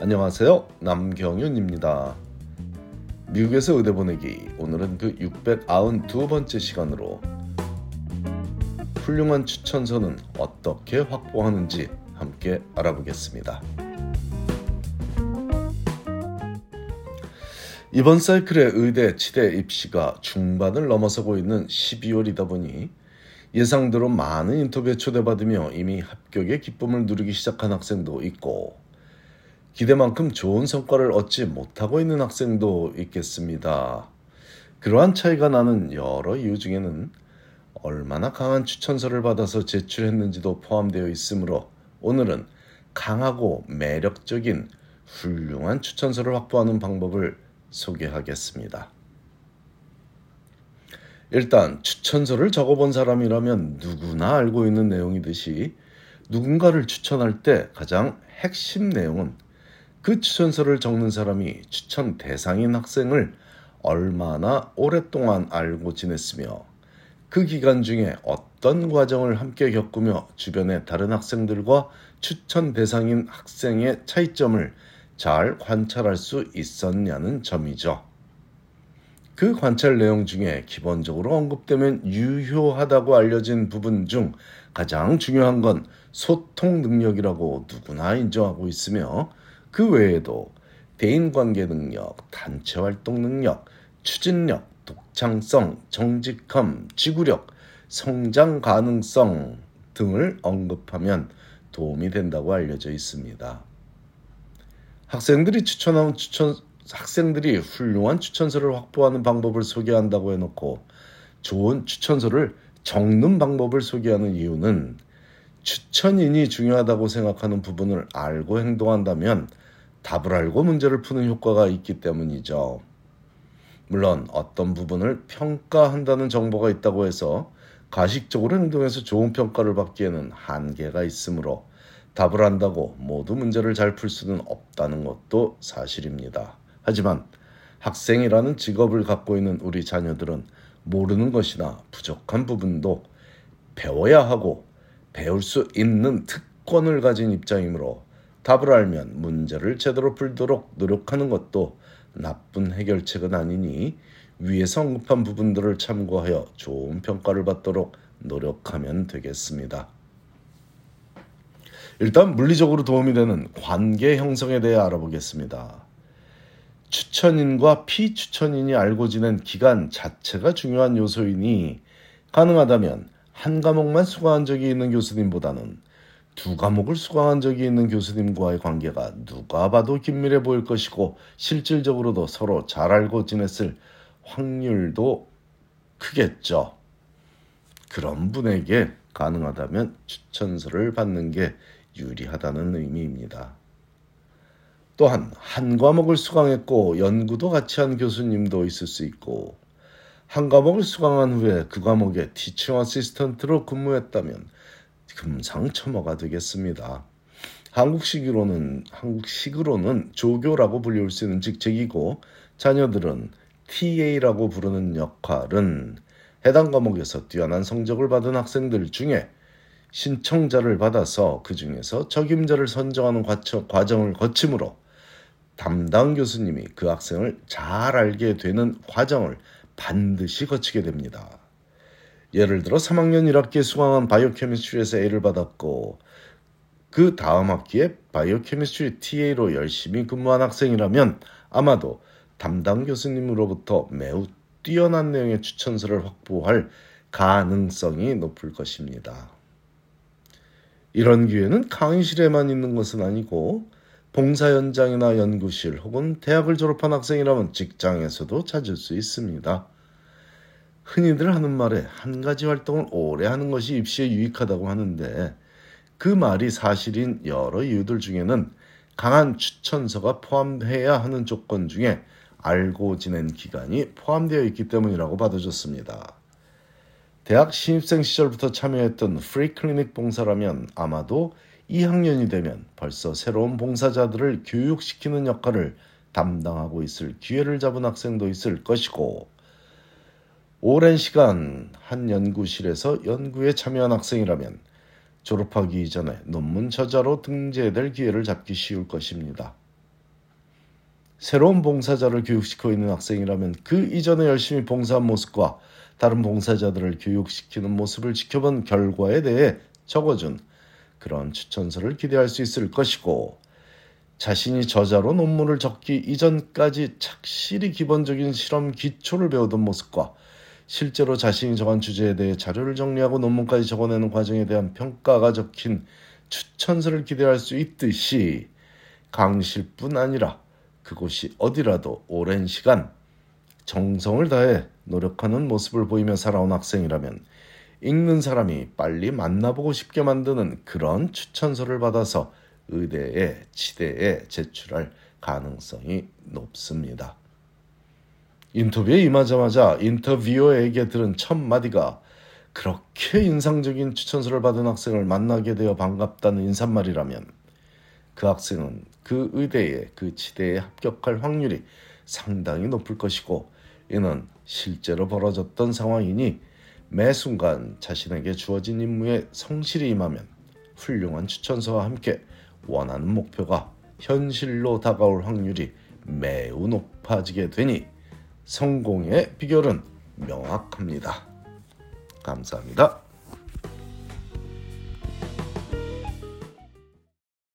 안녕하세요. 남경윤입니다. 미국에서 의대 보내기 오늘은 그 692번째 시간으로 훌륭한 추천서는 어떻게 확보하는지 함께 알아보겠습니다. 이번 사이클의 의대 치대 입시가 중반을 넘어서고 있는 12월이다 보니 예상대로 많은 인터뷰에 초대받으며 이미 합격의 기쁨을 누리기 시작한 학생도 있고 기대만큼 좋은 성과를 얻지 못하고 있는 학생도 있겠습니다. 그러한 차이가 나는 여러 이유 중에는 얼마나 강한 추천서를 받아서 제출했는지도 포함되어 있으므로 오늘은 강하고 매력적인 훌륭한 추천서를 확보하는 방법을 소개하겠습니다. 일단 추천서를 적어본 사람이라면 누구나 알고 있는 내용이듯이 누군가를 추천할 때 가장 핵심 내용은 그 추천서를 적는 사람이 추천 대상인 학생을 얼마나 오랫동안 알고 지냈으며 그 기간 중에 어떤 과정을 함께 겪으며 주변의 다른 학생들과 추천 대상인 학생의 차이점을 잘 관찰할 수 있었냐는 점이죠. 그 관찰 내용 중에 기본적으로 언급되면 유효하다고 알려진 부분 중 가장 중요한 건 소통 능력이라고 누구나 인정하고 있으며 그 외에도 대인관계 능력, 단체 활동 능력, 추진력, 독창성, 정직함, 지구력, 성장 가능성 등을 언급하면 도움이 된다고 알려져 있습니다. 학생들이 추천한 추천 학생들이 훌륭한 추천서를 확보하는 방법을 소개한다고 해놓고 좋은 추천서를 적는 방법을 소개하는 이유는 추천인이 중요하다고 생각하는 부분을 알고 행동한다면 답을 알고 문제를 푸는 효과가 있기 때문이죠. 물론 어떤 부분을 평가한다는 정보가 있다고 해서 가식적으로 행동해서 좋은 평가를 받기에는 한계가 있으므로 답을 안다고 모두 문제를 잘 풀 수는 없다는 것도 사실입니다. 하지만 학생이라는 직업을 갖고 있는 우리 자녀들은 모르는 것이나 부족한 부분도 배워야 하고 배울 수 있는 특권을 가진 입장이므로 답을 알면 문제를 제대로 풀도록 노력하는 것도 나쁜 해결책은 아니니 위에서 언급한 부분들을 참고하여 좋은 평가를 받도록 노력하면 되겠습니다. 일단 물리적으로 도움이 되는 관계 형성에 대해 알아보겠습니다. 추천인과 피추천인이 알고 지낸 기간 자체가 중요한 요소이니 가능하다면 한 과목만 수강한 적이 있는 교수님보다는 두 과목을 수강한 적이 있는 교수님과의 관계가 누가 봐도 긴밀해 보일 것이고 실질적으로도 서로 잘 알고 지냈을 확률도 크겠죠. 그런 분에게 가능하다면 추천서를 받는 게 유리하다는 의미입니다. 또한 한 과목을 수강했고 연구도 같이 한 교수님도 있을 수 있고 한 과목을 수강한 후에 그 과목에 티칭 어시스턴트로 근무했다면 금상첨화가 되겠습니다. 한국식으로는 한국식으로는 조교라고 불릴 수 있는 직책이고 자녀들은 TA라고 부르는 역할은 해당 과목에서 뛰어난 성적을 받은 학생들 중에 신청자를 받아서 그 중에서 적임자를 선정하는 과정을 거치므로 담당 교수님이 그 학생을 잘 알게 되는 과정을 반드시 거치게 됩니다. 예를 들어 3학년 1학기에 수강한 바이오 케미스트리에서 A를 받았고 그 다음 학기에 바이오 케미스트리 TA로 열심히 근무한 학생이라면 아마도 담당 교수님으로부터 매우 뛰어난 내용의 추천서를 확보할 가능성이 높을 것입니다. 이런 기회는 강의실에만 있는 것은 아니고 봉사 현장이나 연구실 혹은 대학을 졸업한 학생이라면 직장에서도 찾을 수 있습니다. 흔히들 하는 말에 한 가지 활동을 오래 하는 것이 입시에 유익하다고 하는데 그 말이 사실인 여러 이유들 중에는 강한 추천서가 포함해야 하는 조건 중에 알고 지낸 기간이 포함되어 있기 때문이라고 받아줬습니다. 대학 신입생 시절부터 참여했던 free clinic 봉사라면 아마도 2학년이 되면 벌써 새로운 봉사자들을 교육시키는 역할을 담당하고 있을 기회를 잡은 학생도 있을 것이고 오랜 시간 한 연구실에서 연구에 참여한 학생이라면 졸업하기 이전에 논문 저자로 등재될 기회를 잡기 쉬울 것입니다. 새로운 봉사자를 교육시키고 있는 학생이라면 그 이전에 열심히 봉사한 모습과 다른 봉사자들을 교육시키는 모습을 지켜본 결과에 대해 적어준 그런 추천서를 기대할 수 있을 것이고 자신이 저자로 논문을 적기 이전까지 착실히 기본적인 실험 기초를 배우던 모습과 실제로 자신이 정한 주제에 대해 자료를 정리하고 논문까지 적어내는 과정에 대한 평가가 적힌 추천서를 기대할 수 있듯이 강실뿐 아니라 그곳이 어디라도 오랜 시간 정성을 다해 노력하는 모습을 보이며 살아온 학생이라면 읽는 사람이 빨리 만나보고 싶게 만드는 그런 추천서를 받아서 의대에 치대에 제출할 가능성이 높습니다. 인터뷰에 임하자마자 인터뷰어에게 들은 첫 마디가 그렇게 인상적인 추천서를 받은 학생을 만나게 되어 반갑다는 인사말이라면 그 학생은 그 의대에 그 치대에 합격할 확률이 상당히 높을 것이고 이는 실제로 벌어졌던 상황이니 매 순간 자신에게 주어진 임무에 성실히 임하면 훌륭한 추천서와 함께 원하는 목표가 현실로 다가올 확률이 매우 높아지게 되니 성공의 비결은 명확합니다. 감사합니다.